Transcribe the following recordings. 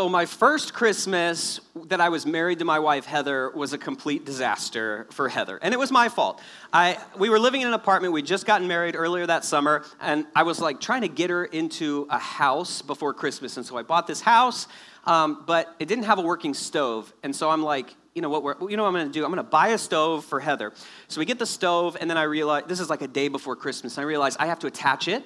So, my first Christmas that I was married to my wife, Heather, was a complete disaster for Heather. And it was my fault. I, we were living in an apartment. We'd just gotten married earlier that summer. And I was like trying to get her into a house before Christmas. And so I bought this house, um, but it didn't have a working stove. And so I'm like, you know what we're, you know what I'm going to do? I'm going to buy a stove for Heather. So we get the stove, and then I realize this is like a day before Christmas. And I realize I have to attach it.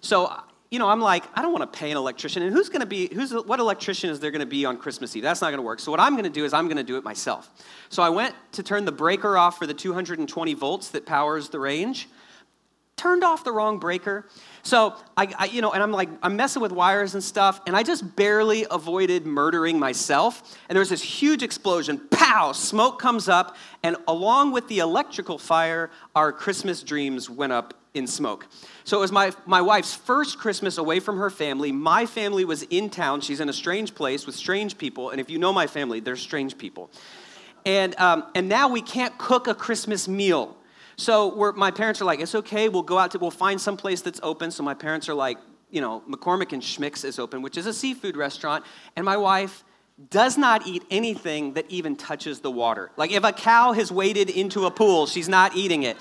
So you know, I'm like, I don't want to pay an electrician. And who's going to be, who's, what electrician is there going to be on Christmas Eve? That's not going to work. So what I'm going to do is I'm going to do it myself. So I went to turn the breaker off for the 220 volts that powers the range. Turned off the wrong breaker. So I, I, you know, and I'm like, I'm messing with wires and stuff, and I just barely avoided murdering myself. And there's this huge explosion. Pow! Smoke comes up, and along with the electrical fire, our Christmas dreams went up in smoke. So it was my, my wife's first Christmas away from her family. My family was in town. She's in a strange place with strange people. And if you know my family, they're strange people. And, um, and now we can't cook a Christmas meal. So my parents are like, it's okay, we'll go out to, we'll find some place that's open. So my parents are like, you know, McCormick and Schmick's is open, which is a seafood restaurant. And my wife does not eat anything that even touches the water. Like if a cow has waded into a pool, she's not eating it.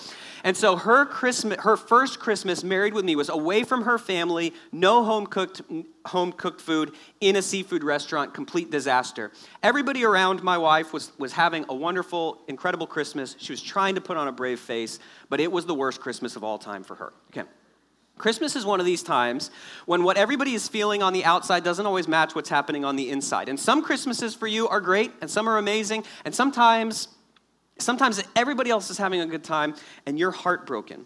And so her Christmas, her first Christmas married with me was away from her family, no home cooked home cooked food in a seafood restaurant, complete disaster. Everybody around my wife was, was having a wonderful, incredible Christmas. She was trying to put on a brave face, but it was the worst Christmas of all time for her. Okay. Christmas is one of these times when what everybody is feeling on the outside doesn't always match what's happening on the inside. And some Christmases for you are great, and some are amazing, and sometimes, sometimes everybody else is having a good time, and you're heartbroken.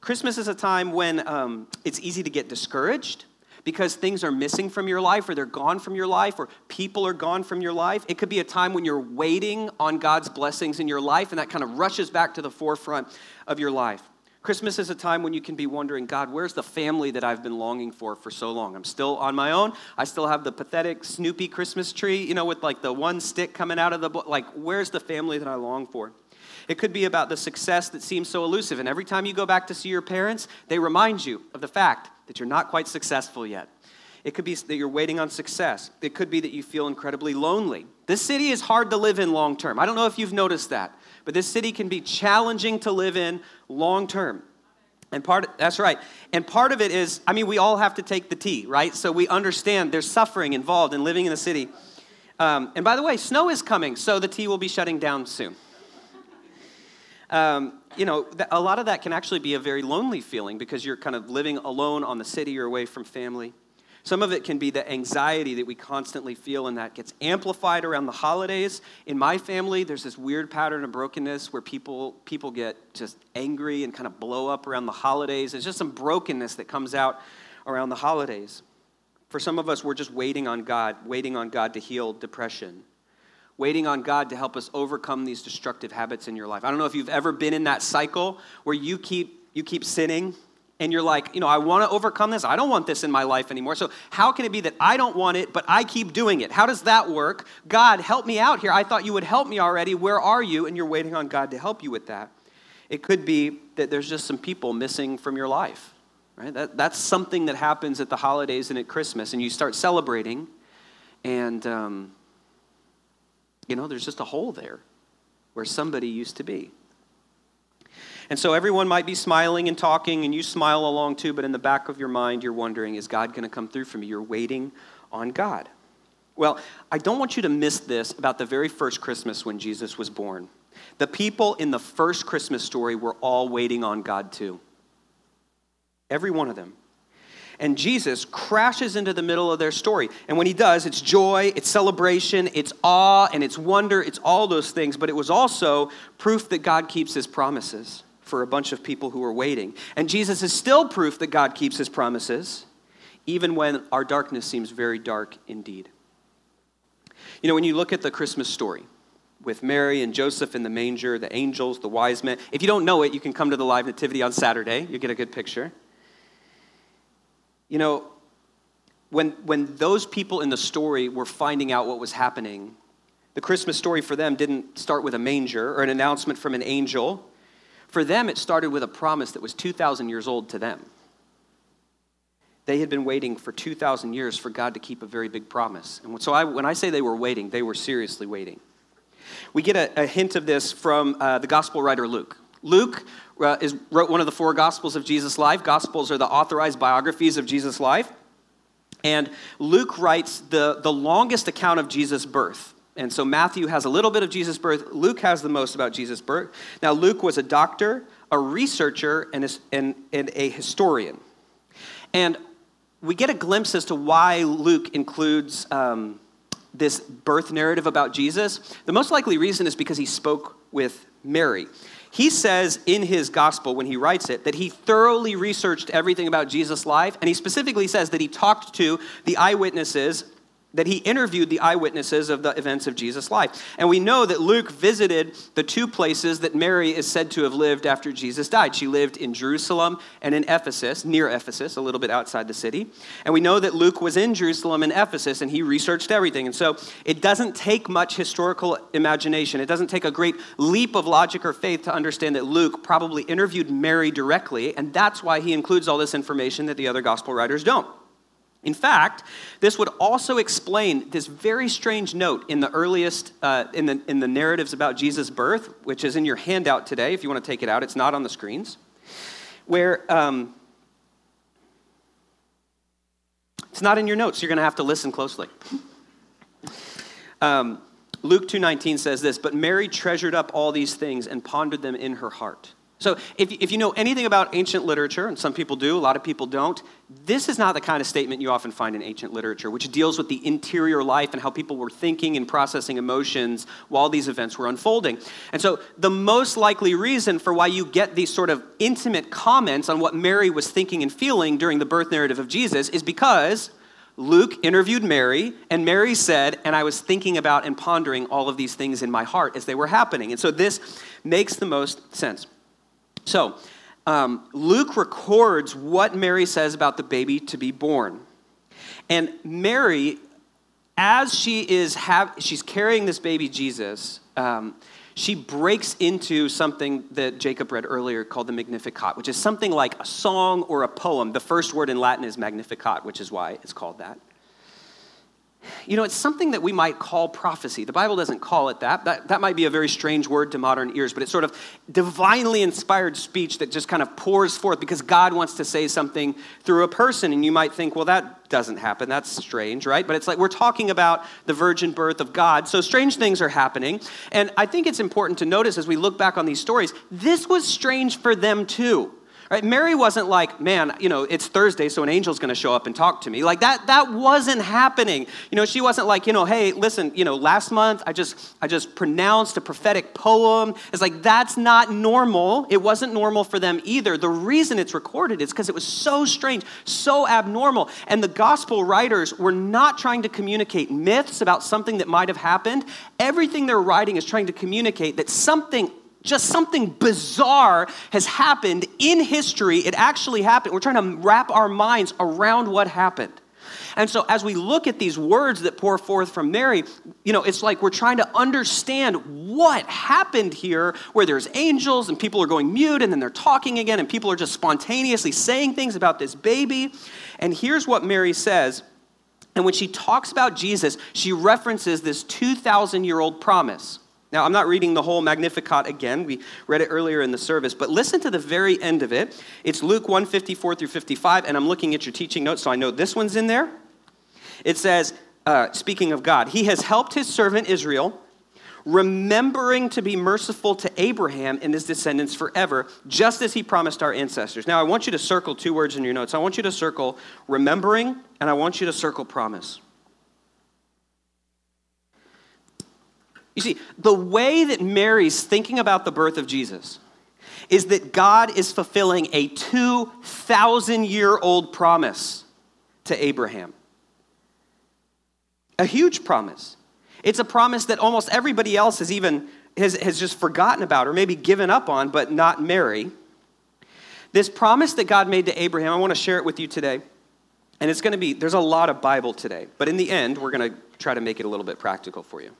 Christmas is a time when um, it's easy to get discouraged because things are missing from your life, or they're gone from your life, or people are gone from your life. It could be a time when you're waiting on God's blessings in your life, and that kind of rushes back to the forefront of your life. Christmas is a time when you can be wondering, God, where's the family that I've been longing for for so long? I'm still on my own. I still have the pathetic Snoopy Christmas tree, you know, with like the one stick coming out of the, like, where's the family that I long for? It could be about the success that seems so elusive. And every time you go back to see your parents, they remind you of the fact that you're not quite successful yet. It could be that you're waiting on success. It could be that you feel incredibly lonely. This city is hard to live in long term. I don't know if you've noticed that, but this city can be challenging to live in long term. And part of, that's right. And part of it is, I mean, we all have to take the T, right? So we understand there's suffering involved in living in the city. Um, and by the way, snow is coming, so the T will be shutting down soon. Um, you know, a lot of that can actually be a very lonely feeling because you're kind of living alone on the city or away from family. Some of it can be the anxiety that we constantly feel, and that gets amplified around the holidays. In my family, there's this weird pattern of brokenness where people, people get just angry and kind of blow up around the holidays. There's just some brokenness that comes out around the holidays. For some of us, we're just waiting on God, waiting on God to heal depression, waiting on God to help us overcome these destructive habits in your life. I don't know if you've ever been in that cycle where you keep, you keep sinning and you're like, you know, I want to overcome this. I don't want this in my life anymore. So, how can it be that I don't want it, but I keep doing it? How does that work? God, help me out here. I thought you would help me already. Where are you? And you're waiting on God to help you with that. It could be that there's just some people missing from your life, right? That, that's something that happens at the holidays and at Christmas, and you start celebrating, and, um, you know, there's just a hole there where somebody used to be. And so everyone might be smiling and talking, and you smile along too, but in the back of your mind, you're wondering, is God going to come through for me? You're waiting on God. Well, I don't want you to miss this about the very first Christmas when Jesus was born. The people in the first Christmas story were all waiting on God too. Every one of them. And Jesus crashes into the middle of their story. And when he does, it's joy, it's celebration, it's awe, and it's wonder, it's all those things. But it was also proof that God keeps his promises for a bunch of people who are waiting. And Jesus is still proof that God keeps his promises, even when our darkness seems very dark indeed. You know, when you look at the Christmas story with Mary and Joseph in the manger, the angels, the wise men, if you don't know it, you can come to the live nativity on Saturday. You get a good picture. You know, when, when those people in the story were finding out what was happening, the Christmas story for them didn't start with a manger or an announcement from an angel. For them, it started with a promise that was 2,000 years old to them. they had been waiting for 2,000 years for God to keep a very big promise. And so I, when I say they were waiting, they were seriously waiting. We get a, a hint of this from uh, the gospel writer Luke. Luke uh, is, wrote one of the four gospels of Jesus' life. Gospels are the authorized biographies of Jesus' life. And Luke writes the, the longest account of Jesus' birth. And so Matthew has a little bit of Jesus' birth. Luke has the most about Jesus' birth. Now, Luke was a doctor, a researcher, and a, and, and a historian. And we get a glimpse as to why Luke includes um, this birth narrative about Jesus. The most likely reason is because he spoke with Mary. He says in his gospel, when he writes it, that he thoroughly researched everything about Jesus' life, and he specifically says that he talked to the eyewitnesses that he interviewed the eyewitnesses of the events of Jesus' life. And we know that Luke visited the two places that Mary is said to have lived after Jesus died. She lived in Jerusalem and in Ephesus, near Ephesus, a little bit outside the city. And we know that Luke was in Jerusalem and Ephesus and he researched everything. And so it doesn't take much historical imagination, it doesn't take a great leap of logic or faith to understand that Luke probably interviewed Mary directly, and that's why he includes all this information that the other gospel writers don't. In fact, this would also explain this very strange note in the earliest, uh, in, the, in the narratives about Jesus' birth, which is in your handout today. If you want to take it out, it's not on the screens. Where um, it's not in your notes. You're going to have to listen closely. Um, Luke 2:19 says this, but Mary treasured up all these things and pondered them in her heart. So, if, if you know anything about ancient literature, and some people do, a lot of people don't, this is not the kind of statement you often find in ancient literature, which deals with the interior life and how people were thinking and processing emotions while these events were unfolding. And so, the most likely reason for why you get these sort of intimate comments on what Mary was thinking and feeling during the birth narrative of Jesus is because Luke interviewed Mary, and Mary said, And I was thinking about and pondering all of these things in my heart as they were happening. And so, this makes the most sense. So, um, Luke records what Mary says about the baby to be born. And Mary, as she is have, she's carrying this baby Jesus, um, she breaks into something that Jacob read earlier called the Magnificat, which is something like a song or a poem. The first word in Latin is Magnificat, which is why it's called that. You know, it's something that we might call prophecy. The Bible doesn't call it that. that. That might be a very strange word to modern ears, but it's sort of divinely inspired speech that just kind of pours forth because God wants to say something through a person. And you might think, well, that doesn't happen. That's strange, right? But it's like we're talking about the virgin birth of God. So strange things are happening. And I think it's important to notice as we look back on these stories, this was strange for them too. Right? Mary wasn't like, man, you know, it's Thursday, so an angel's going to show up and talk to me. Like that, that wasn't happening. You know, she wasn't like, you know, hey, listen, you know, last month I just, I just pronounced a prophetic poem. It's like that's not normal. It wasn't normal for them either. The reason it's recorded is because it was so strange, so abnormal, and the gospel writers were not trying to communicate myths about something that might have happened. Everything they're writing is trying to communicate that something just something bizarre has happened in history. It actually happened. We're trying to wrap our minds around what happened. And so, as we look at these words that pour forth from Mary, you know, it's like we're trying to understand what happened here, where there's angels and people are going mute and then they're talking again and people are just spontaneously saying things about this baby. And here's what Mary says. And when she talks about Jesus, she references this 2,000 year old promise. Now, I'm not reading the whole Magnificat again. We read it earlier in the service, but listen to the very end of it. It's Luke 154 through 55, and I'm looking at your teaching notes, so I know this one's in there. It says, uh, speaking of God, He has helped His servant Israel, remembering to be merciful to Abraham and his descendants forever, just as He promised our ancestors. Now, I want you to circle two words in your notes. I want you to circle remembering, and I want you to circle promise. You see, the way that Mary's thinking about the birth of Jesus is that God is fulfilling a 2,000 year old promise to Abraham. A huge promise. It's a promise that almost everybody else has even has, has just forgotten about or maybe given up on, but not Mary. This promise that God made to Abraham, I want to share it with you today. And it's going to be, there's a lot of Bible today, but in the end, we're going to try to make it a little bit practical for you.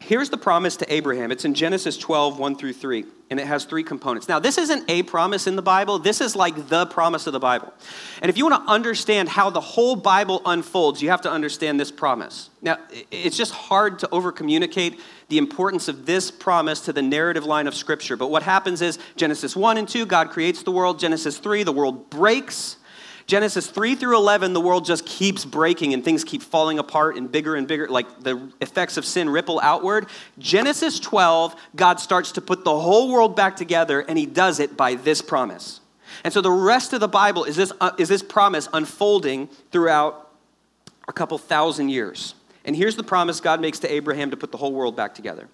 Here's the promise to Abraham. It's in Genesis 12, 1 through 3, and it has three components. Now, this isn't a promise in the Bible, this is like the promise of the Bible. And if you want to understand how the whole Bible unfolds, you have to understand this promise. Now, it's just hard to over communicate the importance of this promise to the narrative line of Scripture. But what happens is Genesis 1 and 2, God creates the world. Genesis 3, the world breaks. Genesis 3 through 11, the world just keeps breaking and things keep falling apart and bigger and bigger, like the effects of sin ripple outward. Genesis 12, God starts to put the whole world back together, and he does it by this promise. And so the rest of the Bible is this, uh, is this promise unfolding throughout a couple thousand years. And here's the promise God makes to Abraham to put the whole world back together.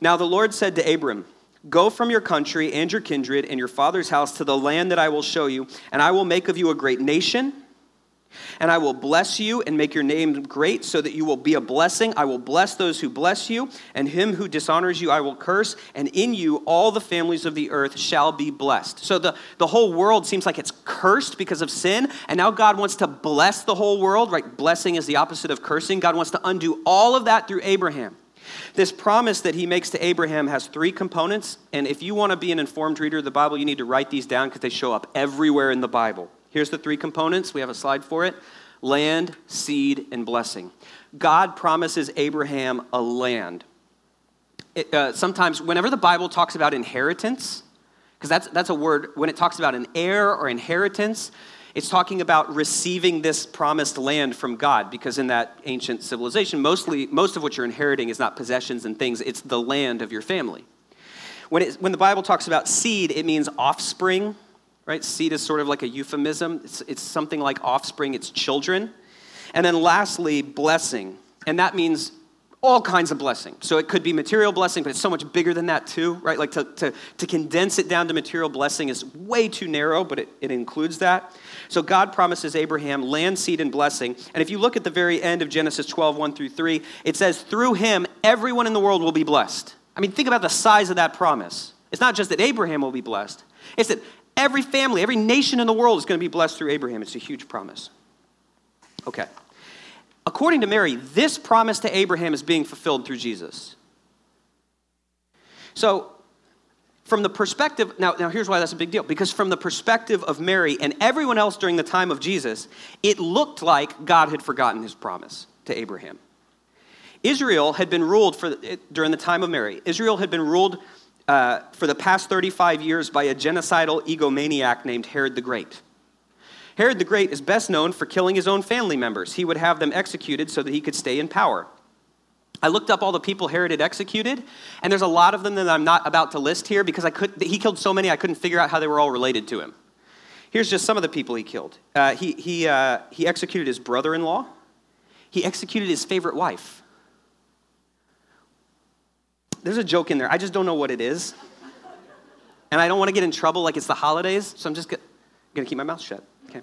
Now the Lord said to Abram, Go from your country and your kindred and your father's house to the land that I will show you, and I will make of you a great nation. And I will bless you and make your name great so that you will be a blessing. I will bless those who bless you, and him who dishonors you I will curse. And in you all the families of the earth shall be blessed. So the, the whole world seems like it's cursed because of sin. And now God wants to bless the whole world, right? Blessing is the opposite of cursing. God wants to undo all of that through Abraham. This promise that he makes to Abraham has three components, and if you want to be an informed reader of the Bible, you need to write these down because they show up everywhere in the Bible. Here's the three components. We have a slide for it land, seed, and blessing. God promises Abraham a land. It, uh, sometimes, whenever the Bible talks about inheritance, because that's, that's a word, when it talks about an heir or inheritance, it's talking about receiving this promised land from God because in that ancient civilization, mostly, most of what you're inheriting is not possessions and things, it's the land of your family. When, it, when the Bible talks about seed, it means offspring, right? Seed is sort of like a euphemism. It's, it's something like offspring, it's children. And then lastly, blessing. And that means all kinds of blessing. So it could be material blessing, but it's so much bigger than that too, right? Like to, to, to condense it down to material blessing is way too narrow, but it, it includes that. So God promises Abraham land, seed, and blessing. And if you look at the very end of Genesis 12, 1 through 3, it says, through him, everyone in the world will be blessed. I mean, think about the size of that promise. It's not just that Abraham will be blessed, it's that every family, every nation in the world is going to be blessed through Abraham. It's a huge promise. Okay. According to Mary, this promise to Abraham is being fulfilled through Jesus. So, from the perspective, now, now here's why that's a big deal. Because from the perspective of Mary and everyone else during the time of Jesus, it looked like God had forgotten his promise to Abraham. Israel had been ruled for, during the time of Mary, Israel had been ruled uh, for the past 35 years by a genocidal egomaniac named Herod the Great. Herod the Great is best known for killing his own family members. He would have them executed so that he could stay in power. I looked up all the people Herod had executed, and there's a lot of them that I'm not about to list here because I could, he killed so many I couldn't figure out how they were all related to him. Here's just some of the people he killed. Uh, he, he, uh, he executed his brother in law, he executed his favorite wife. There's a joke in there. I just don't know what it is. And I don't want to get in trouble like it's the holidays, so I'm just going to keep my mouth shut. Okay.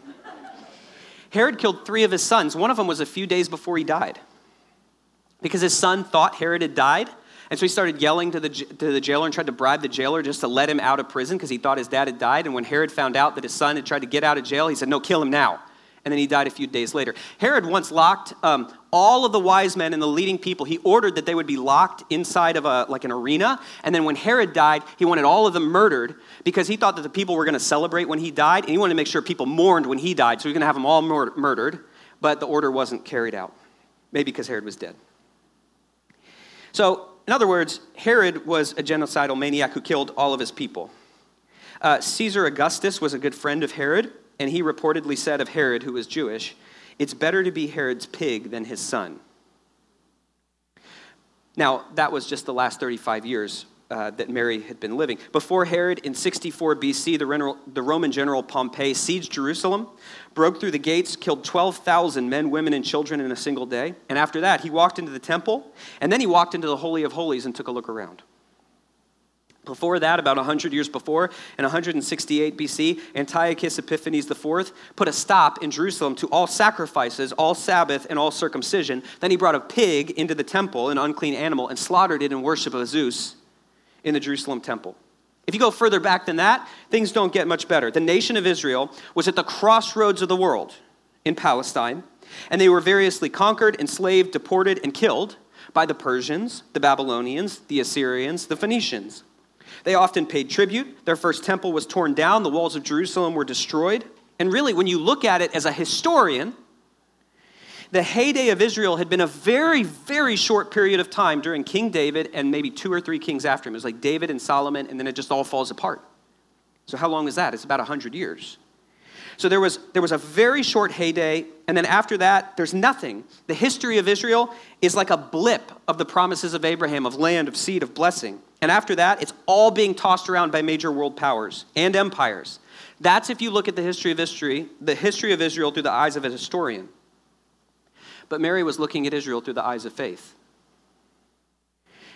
Herod killed three of his sons. One of them was a few days before he died. Because his son thought Herod had died. And so he started yelling to the, to the jailer and tried to bribe the jailer just to let him out of prison because he thought his dad had died. And when Herod found out that his son had tried to get out of jail, he said, No, kill him now and then he died a few days later. Herod once locked um, all of the wise men and the leading people. He ordered that they would be locked inside of a, like an arena. And then when Herod died, he wanted all of them murdered because he thought that the people were going to celebrate when he died, and he wanted to make sure people mourned when he died. So he was going to have them all mur- murdered, but the order wasn't carried out. Maybe because Herod was dead. So, in other words, Herod was a genocidal maniac who killed all of his people. Uh, Caesar Augustus was a good friend of Herod and he reportedly said of Herod, who was Jewish, It's better to be Herod's pig than his son. Now, that was just the last 35 years uh, that Mary had been living. Before Herod, in 64 BC, the, the Roman general Pompey sieged Jerusalem, broke through the gates, killed 12,000 men, women, and children in a single day. And after that, he walked into the temple, and then he walked into the Holy of Holies and took a look around. Before that, about 100 years before, in 168 BC, Antiochus Epiphanes IV put a stop in Jerusalem to all sacrifices, all Sabbath, and all circumcision. Then he brought a pig into the temple, an unclean animal, and slaughtered it in worship of Zeus in the Jerusalem temple. If you go further back than that, things don't get much better. The nation of Israel was at the crossroads of the world in Palestine, and they were variously conquered, enslaved, deported, and killed by the Persians, the Babylonians, the Assyrians, the Phoenicians. They often paid tribute. Their first temple was torn down, the walls of Jerusalem were destroyed. And really, when you look at it as a historian, the heyday of Israel had been a very, very short period of time during King David and maybe two or three kings after him. It was like David and Solomon, and then it just all falls apart. So, how long is that? It's about 100 years. So there was, there was a very short heyday, and then after that, there's nothing. The history of Israel is like a blip of the promises of Abraham, of land, of seed, of blessing. And after that, it's all being tossed around by major world powers and empires. That's if you look at the history of history, the history of Israel through the eyes of a historian. But Mary was looking at Israel through the eyes of faith.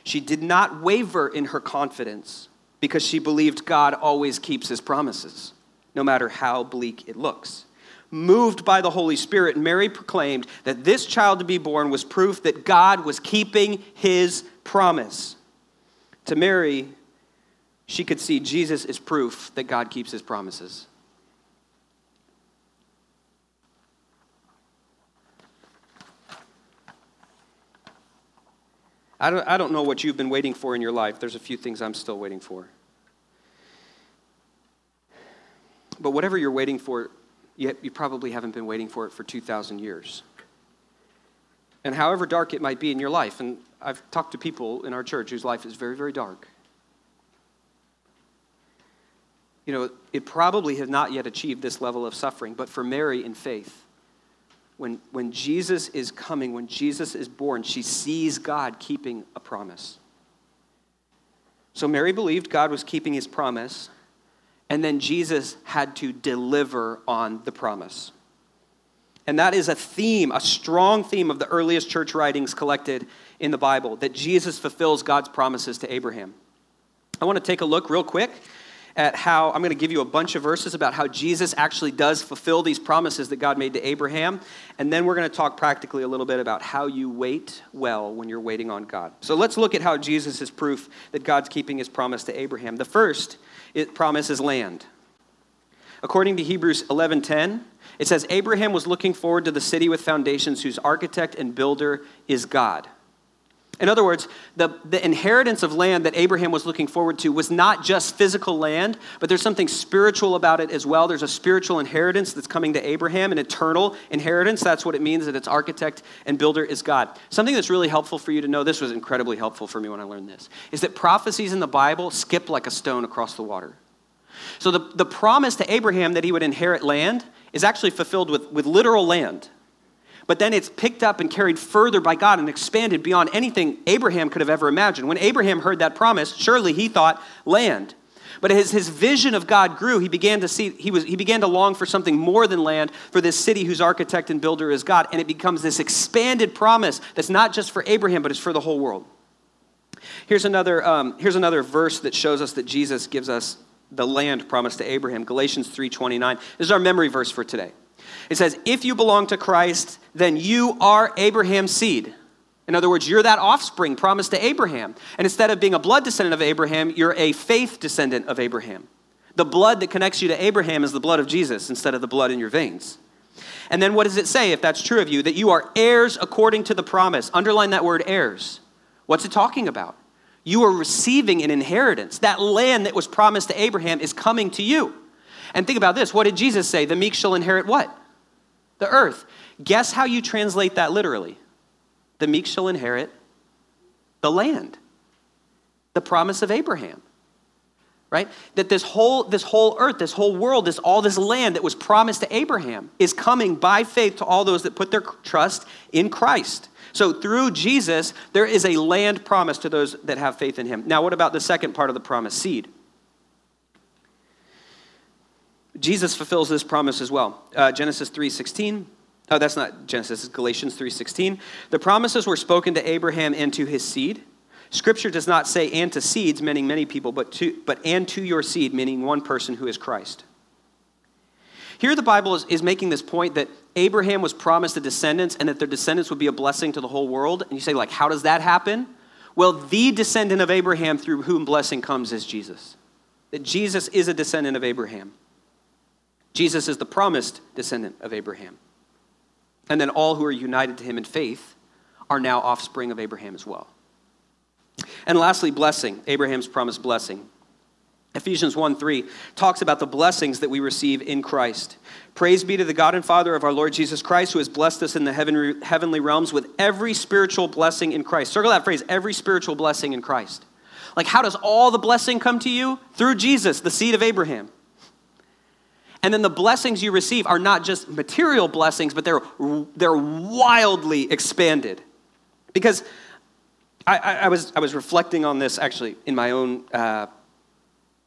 She did not waver in her confidence because she believed God always keeps his promises, no matter how bleak it looks. Moved by the Holy Spirit, Mary proclaimed that this child to be born was proof that God was keeping his promise. To Mary, she could see Jesus is proof that God keeps his promises. I don't, I don't know what you've been waiting for in your life. There's a few things I'm still waiting for. But whatever you're waiting for, yet you probably haven't been waiting for it for 2,000 years. And however dark it might be in your life, and I've talked to people in our church whose life is very, very dark. You know, it probably has not yet achieved this level of suffering, but for Mary in faith, when, when Jesus is coming, when Jesus is born, she sees God keeping a promise. So Mary believed God was keeping his promise, and then Jesus had to deliver on the promise. And that is a theme, a strong theme of the earliest church writings collected in the Bible, that Jesus fulfills God's promises to Abraham. I want to take a look real quick at how I'm going to give you a bunch of verses about how Jesus actually does fulfill these promises that God made to Abraham. And then we're going to talk practically a little bit about how you wait well when you're waiting on God. So let's look at how Jesus is proof that God's keeping his promise to Abraham. The first it promises land. According to Hebrews 11:10, it says Abraham was looking forward to the city with foundations whose architect and builder is God. In other words, the, the inheritance of land that Abraham was looking forward to was not just physical land, but there's something spiritual about it as well. There's a spiritual inheritance that's coming to Abraham, an eternal inheritance. That's what it means that its architect and builder is God. Something that's really helpful for you to know, this was incredibly helpful for me when I learned this, is that prophecies in the Bible skip like a stone across the water. So the, the promise to Abraham that he would inherit land is actually fulfilled with, with literal land. But then it's picked up and carried further by God and expanded beyond anything Abraham could have ever imagined. When Abraham heard that promise, surely he thought land. But as his vision of God grew, he began to see, he, was, he began to long for something more than land, for this city whose architect and builder is God. And it becomes this expanded promise that's not just for Abraham, but it's for the whole world. Here's another, um, here's another verse that shows us that Jesus gives us the land promised to Abraham. Galatians 3.29. This is our memory verse for today. It says, if you belong to Christ, then you are Abraham's seed. In other words, you're that offspring promised to Abraham. And instead of being a blood descendant of Abraham, you're a faith descendant of Abraham. The blood that connects you to Abraham is the blood of Jesus instead of the blood in your veins. And then what does it say, if that's true of you? That you are heirs according to the promise. Underline that word heirs. What's it talking about? You are receiving an inheritance. That land that was promised to Abraham is coming to you. And think about this what did Jesus say? The meek shall inherit what? The earth. Guess how you translate that literally? The meek shall inherit the land, the promise of Abraham. Right? That this whole, this whole earth, this whole world, this all this land that was promised to Abraham is coming by faith to all those that put their trust in Christ. So through Jesus, there is a land promise to those that have faith in him. Now, what about the second part of the promise, seed? Jesus fulfills this promise as well. Uh, Genesis 3:16. Oh, that's not Genesis, it's Galatians 3:16. The promises were spoken to Abraham and to his seed. Scripture does not say and to seeds, meaning many people, but to but and to your seed, meaning one person who is Christ. Here the Bible is, is making this point that Abraham was promised a descendants and that their descendants would be a blessing to the whole world. And you say, like, how does that happen? Well, the descendant of Abraham through whom blessing comes is Jesus. That Jesus is a descendant of Abraham. Jesus is the promised descendant of Abraham. And then all who are united to him in faith are now offspring of Abraham as well. And lastly, blessing, Abraham's promised blessing. Ephesians 1 3 talks about the blessings that we receive in Christ. Praise be to the God and Father of our Lord Jesus Christ, who has blessed us in the heavenly realms with every spiritual blessing in Christ. Circle that phrase, every spiritual blessing in Christ. Like, how does all the blessing come to you? Through Jesus, the seed of Abraham. And then the blessings you receive are not just material blessings, but they're, they're wildly expanded. Because I, I, I was, I was reflecting on this actually in my own uh,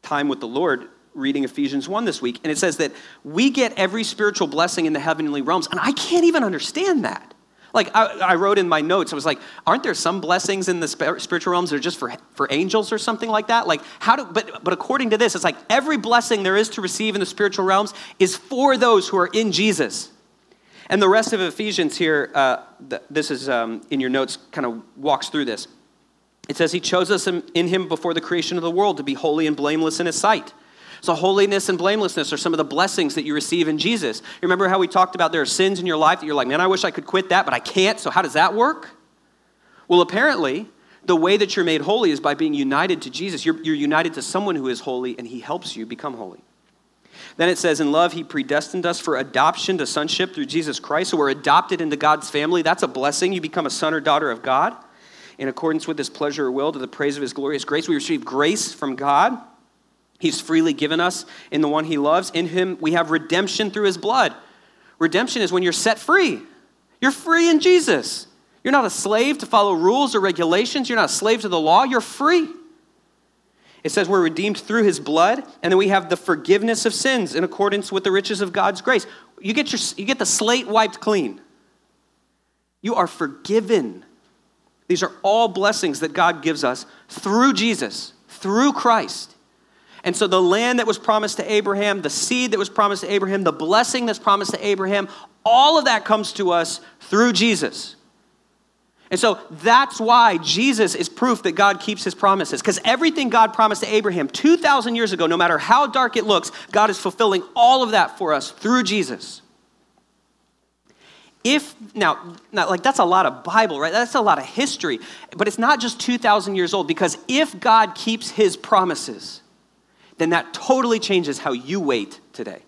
time with the Lord reading Ephesians 1 this week, and it says that we get every spiritual blessing in the heavenly realms, and I can't even understand that. Like, I, I, wrote in my notes, I was like, aren't there some blessings in the spiritual realms that are just for, for angels or something like that? Like, how do, but, but according to this, it's like every blessing there is to receive in the spiritual realms is for those who are in Jesus. And the rest of Ephesians here, uh, this is um, in your notes, kind of walks through this. It says, He chose us in Him before the creation of the world to be holy and blameless in His sight. So, holiness and blamelessness are some of the blessings that you receive in Jesus. You remember how we talked about there are sins in your life that you're like, man, I wish I could quit that, but I can't. So, how does that work? Well, apparently, the way that you're made holy is by being united to Jesus. You're, you're united to someone who is holy, and He helps you become holy. Then it says, In love, He predestined us for adoption to sonship through Jesus Christ. So we're adopted into God's family. That's a blessing. You become a son or daughter of God in accordance with His pleasure or will to the praise of His glorious grace. We receive grace from God. He's freely given us in the one he loves. In him, we have redemption through his blood. Redemption is when you're set free. You're free in Jesus. You're not a slave to follow rules or regulations. You're not a slave to the law. You're free. It says we're redeemed through his blood, and then we have the forgiveness of sins in accordance with the riches of God's grace. You get, your, you get the slate wiped clean. You are forgiven. These are all blessings that God gives us through Jesus, through Christ. And so the land that was promised to Abraham, the seed that was promised to Abraham, the blessing that's promised to Abraham, all of that comes to us through Jesus. And so that's why Jesus is proof that God keeps his promises. Because everything God promised to Abraham 2,000 years ago, no matter how dark it looks, God is fulfilling all of that for us through Jesus. If, now, now, like that's a lot of Bible, right? That's a lot of history. But it's not just 2,000 years old because if God keeps his promises, then that totally changes how you wait today.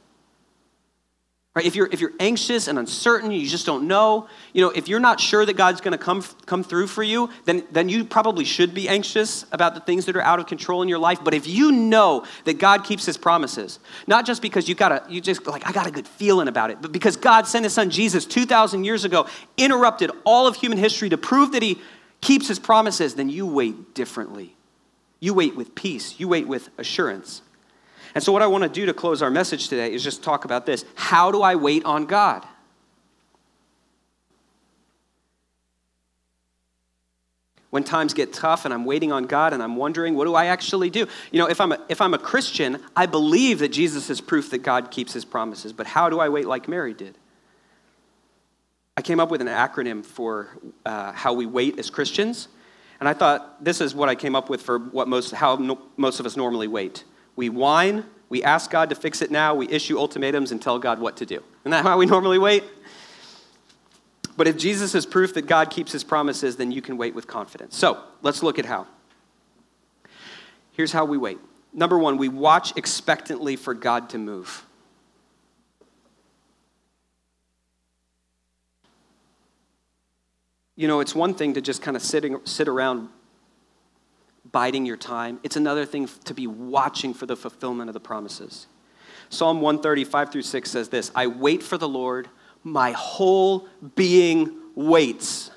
Right? If you're, if you're anxious and uncertain, you just don't know, you know, if you're not sure that God's going to come, come through for you, then, then you probably should be anxious about the things that are out of control in your life. But if you know that God keeps his promises, not just because you got a, you just like, I got a good feeling about it, but because God sent his son Jesus 2,000 years ago, interrupted all of human history to prove that he keeps his promises, then you wait differently. You wait with peace, you wait with assurance. And so, what I want to do to close our message today is just talk about this. How do I wait on God? When times get tough and I'm waiting on God and I'm wondering, what do I actually do? You know, if I'm a, if I'm a Christian, I believe that Jesus is proof that God keeps his promises. But how do I wait like Mary did? I came up with an acronym for uh, how we wait as Christians. And I thought this is what I came up with for what most, how no, most of us normally wait. We whine, we ask God to fix it now, we issue ultimatums and tell God what to do. Isn't that how we normally wait? But if Jesus is proof that God keeps his promises, then you can wait with confidence. So let's look at how. Here's how we wait. Number one, we watch expectantly for God to move. You know, it's one thing to just kind of sitting, sit around biding your time, it's another thing to be watching for the fulfillment of the promises. Psalm 135 through 6 says this I wait for the Lord, my whole being waits.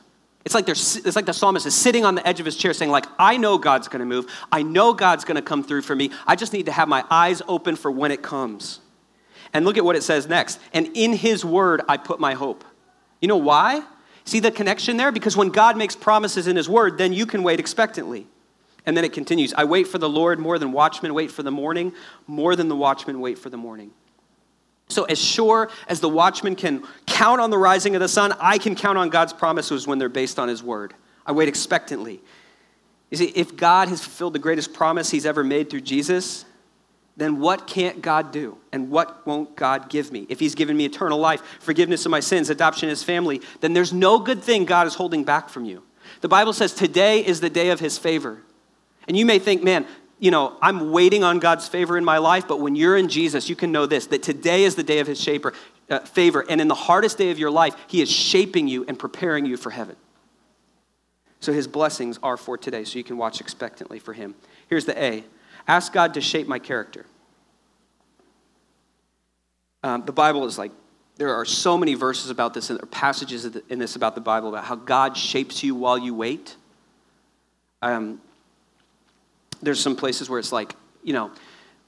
It's like, it's like the psalmist is sitting on the edge of his chair saying, like, I know God's going to move. I know God's going to come through for me. I just need to have my eyes open for when it comes. And look at what it says next. And in his word, I put my hope. You know why? See the connection there? Because when God makes promises in his word, then you can wait expectantly. And then it continues I wait for the Lord more than watchmen wait for the morning, more than the watchmen wait for the morning. So, as sure as the watchman can count on the rising of the sun, I can count on God's promises when they're based on his word. I wait expectantly. You see, if God has fulfilled the greatest promise he's ever made through Jesus, then what can't God do? And what won't God give me? If He's given me eternal life, forgiveness of my sins, adoption as family, then there's no good thing God is holding back from you. The Bible says today is the day of His favor. And you may think, man, you know, I'm waiting on God's favor in my life, but when you're in Jesus, you can know this that today is the day of His shaper, uh, favor. And in the hardest day of your life, He is shaping you and preparing you for heaven. So His blessings are for today, so you can watch expectantly for Him. Here's the A Ask God to shape my character. Um, the Bible is like, there are so many verses about this, and there are passages in this about the Bible about how God shapes you while you wait. Um, there's some places where it's like, you know,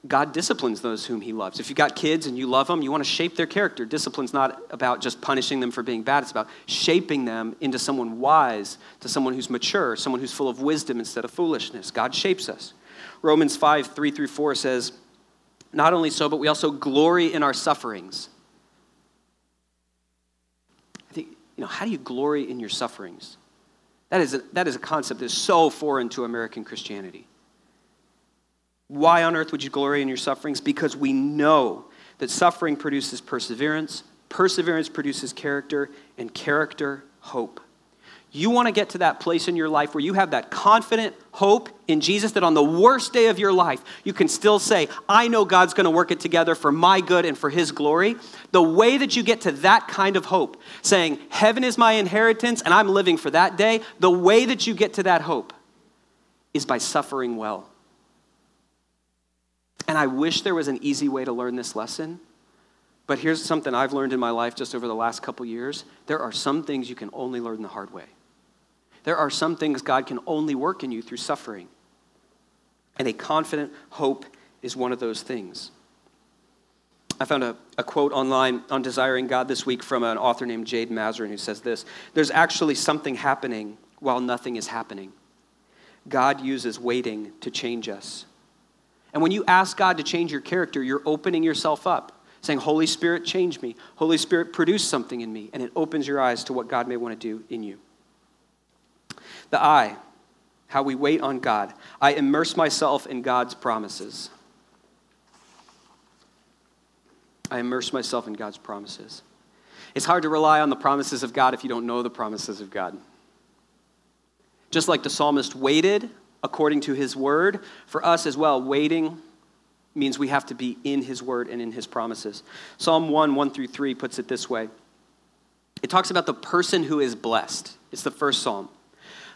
God disciplines those whom he loves. If you've got kids and you love them, you want to shape their character. Discipline's not about just punishing them for being bad, it's about shaping them into someone wise, to someone who's mature, someone who's full of wisdom instead of foolishness. God shapes us. Romans 5 3 through 4 says, Not only so, but we also glory in our sufferings. I think, you know, how do you glory in your sufferings? That is a, that is a concept that is so foreign to American Christianity. Why on earth would you glory in your sufferings? Because we know that suffering produces perseverance, perseverance produces character, and character, hope. You want to get to that place in your life where you have that confident hope in Jesus that on the worst day of your life, you can still say, I know God's going to work it together for my good and for his glory. The way that you get to that kind of hope, saying, Heaven is my inheritance and I'm living for that day, the way that you get to that hope is by suffering well. And I wish there was an easy way to learn this lesson. But here's something I've learned in my life just over the last couple years there are some things you can only learn the hard way. There are some things God can only work in you through suffering. And a confident hope is one of those things. I found a, a, quote online on Desiring God this week from an author named Jade Mazarin who says this There's actually something happening while nothing is happening. God uses waiting to change us. And when you ask God to change your character, you're opening yourself up, saying, Holy Spirit, change me. Holy Spirit, produce something in me. And it opens your eyes to what God may want to do in you. The I, how we wait on God. I immerse myself in God's promises. I immerse myself in God's promises. It's hard to rely on the promises of God if you don't know the promises of God. Just like the psalmist waited according to his word. For us as well, waiting means we have to be in his word and in his promises. Psalm 1, 1 through 3 puts it this way it talks about the person who is blessed. It's the first psalm.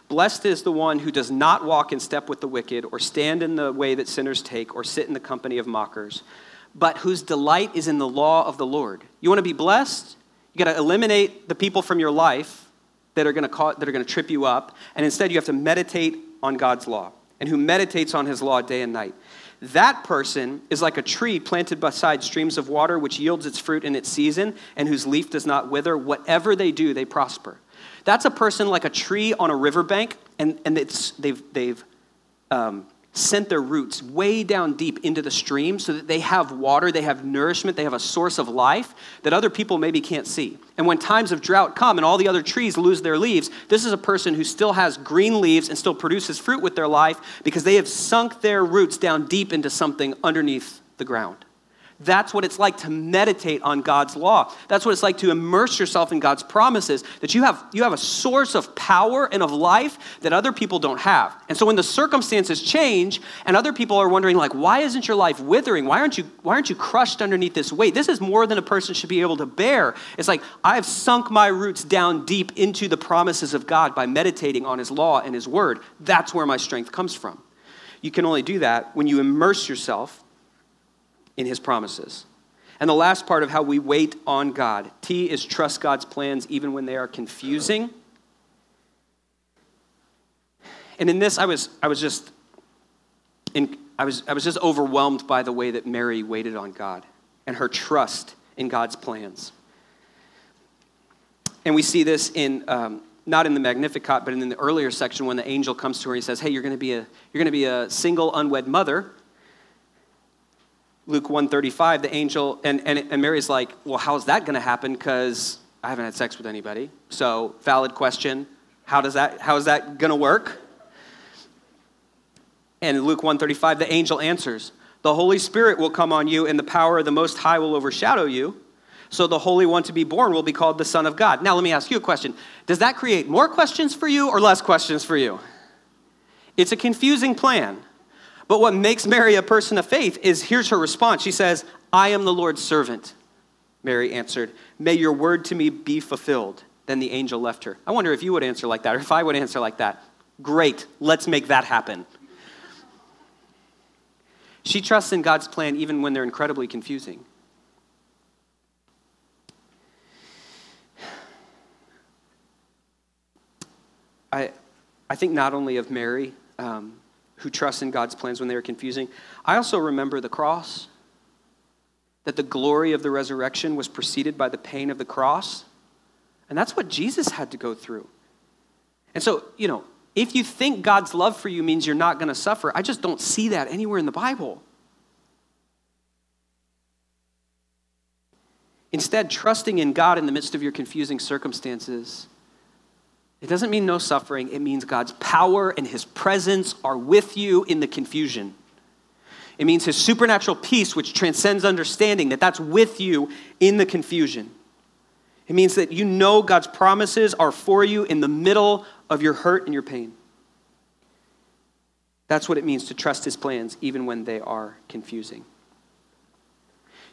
Blessed is the one who does not walk in step with the wicked, or stand in the way that sinners take, or sit in the company of mockers, but whose delight is in the law of the Lord. You want to be blessed? You got to eliminate the people from your life that are going to that are going to trip you up, and instead you have to meditate on God's law and who meditates on his law day and night. That person is like a tree planted beside streams of water, which yields its fruit in its season and whose leaf does not wither. Whatever they do, they prosper. That's a person like a tree on a riverbank, and, and it's, they've, they've um, sent their roots way down deep into the stream so that they have water, they have nourishment, they have a source of life that other people maybe can't see. And when times of drought come and all the other trees lose their leaves, this is a person who still has green leaves and still produces fruit with their life because they have sunk their roots down deep into something underneath the ground. That's what it's like to meditate on God's law. That's what it's like to immerse yourself in God's promises, that you have, you have a source of power and of life that other people don't have. And so when the circumstances change and other people are wondering, like, why isn't your life withering? Why aren't you, why aren't you crushed underneath this weight? This is more than a person should be able to bear. It's like, I've sunk my roots down deep into the promises of God by meditating on His law and His word. That's where my strength comes from. You can only do that when you immerse yourself in his promises. And the last part of how we wait on God T is trust God's plans even when they are confusing. And in this, I was, I was just in, I was, I was just overwhelmed by the way that Mary waited on God and her trust in God's plans. And we see this in um, not in the Magnificat, but in the earlier section when the angel comes to her and he says, "Hey, you're going to be a you're going to be a single unwed mother." Luke 135, the angel, and, and, and Mary's like, well, how's that going to happen? Because I haven't had sex with anybody. So, valid question. How, does that, how is that going to work? And Luke 135, the angel answers, The Holy Spirit will come on you, and the power of the Most High will overshadow you. So the Holy One to be born will be called the Son of God. Now, let me ask you a question Does that create more questions for you or less questions for you? It's a confusing plan. But what makes Mary a person of faith is here's her response. She says, I am the Lord's servant. Mary answered, May your word to me be fulfilled. Then the angel left her. I wonder if you would answer like that or if I would answer like that. Great, let's make that happen. She trusts in God's plan even when they're incredibly confusing. I, I think not only of Mary, um, who trust in God's plans when they are confusing, I also remember the cross, that the glory of the resurrection was preceded by the pain of the cross. And that's what Jesus had to go through. And so, you know, if you think God's love for you means you're not going to suffer, I just don't see that anywhere in the Bible. Instead, trusting in God in the midst of your confusing circumstances, it doesn't mean no suffering. It means God's power and His presence are with you in the confusion. It means His supernatural peace, which transcends understanding, that that's with you in the confusion. It means that you know God's promises are for you in the middle of your hurt and your pain. That's what it means to trust his plans, even when they are confusing.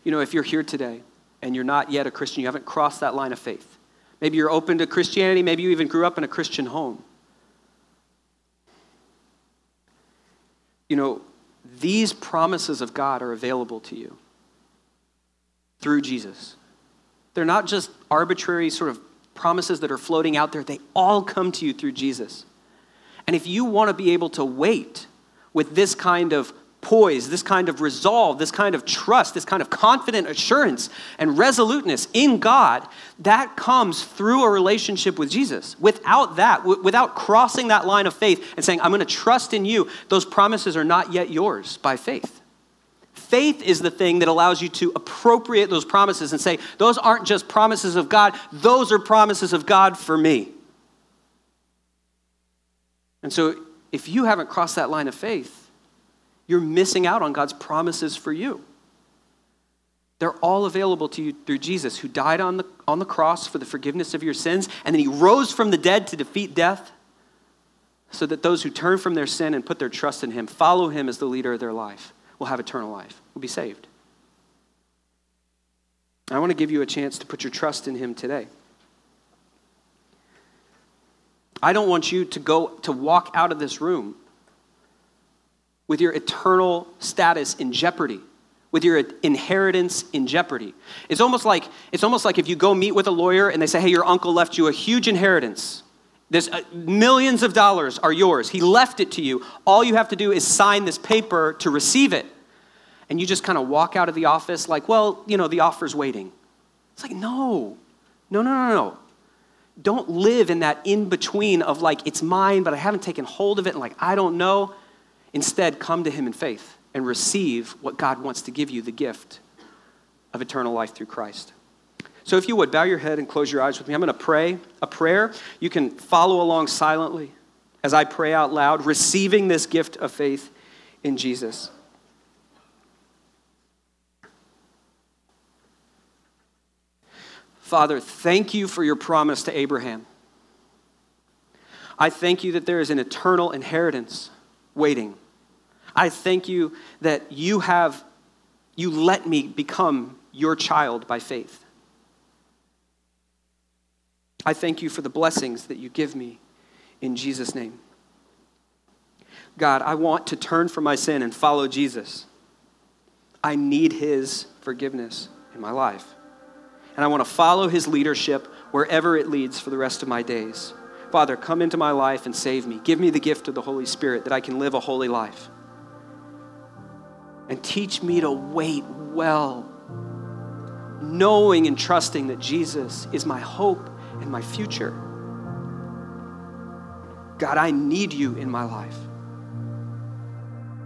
You know, if you're here today and you're not yet a Christian, you haven't crossed that line of faith. Maybe you're open to Christianity, maybe you even grew up in a Christian home. You know, these promises of God are available to you through Jesus. They're not just arbitrary sort of promises that are floating out there, they all come to you through Jesus. And if you want to be able to wait with this kind of poise, this kind of resolve, this kind of trust, this kind of confident assurance and resoluteness in God, that comes through a relationship with Jesus. Without that, w- without crossing that line of faith and saying, I'm going to trust in you, those promises are not yet yours by faith. Faith is the thing that allows you to appropriate those promises and say, those aren't just promises of God, those are promises of God for me. And so, if you haven't crossed that line of faith, you're missing out on God's promises for you. They're all available to you through Jesus, who died on the, on the cross for the forgiveness of your sins, and then he rose from the dead to defeat death, so that those who turn from their sin and put their trust in him follow him as the leader of their life will have eternal life, will be saved. I want to give you a chance to put your trust in him today. I don't want you to go to walk out of this room with your eternal status in jeopardy, with your inheritance in jeopardy. It's almost like it's almost like if you go meet with a lawyer and they say, "Hey, your uncle left you a huge inheritance. This uh, millions of dollars are yours. He left it to you. All you have to do is sign this paper to receive it." And you just kind of walk out of the office like, "Well, you know, the offer's waiting." It's like, "No. No, no, no, no don't live in that in between of like, it's mine, but I haven't taken hold of it, and like, I don't know. Instead, come to Him in faith and receive what God wants to give you the gift of eternal life through Christ. So, if you would, bow your head and close your eyes with me. I'm going to pray a prayer. You can follow along silently as I pray out loud, receiving this gift of faith in Jesus. Father, thank you for your promise to Abraham. I thank you that there is an eternal inheritance waiting. I thank you that you have, you let me become your child by faith. I thank you for the blessings that you give me in Jesus' name. God, I want to turn from my sin and follow Jesus. I need his forgiveness in my life and I want to follow his leadership wherever it leads for the rest of my days. Father, come into my life and save me. Give me the gift of the Holy Spirit that I can live a holy life. And teach me to wait well, knowing and trusting that Jesus is my hope and my future. God, I need you in my life.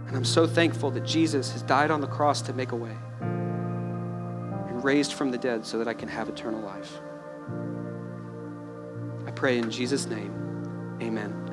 And I'm so thankful that Jesus has died on the cross to make a way and raised from the dead so that I can have eternal life. I pray in Jesus' name, amen.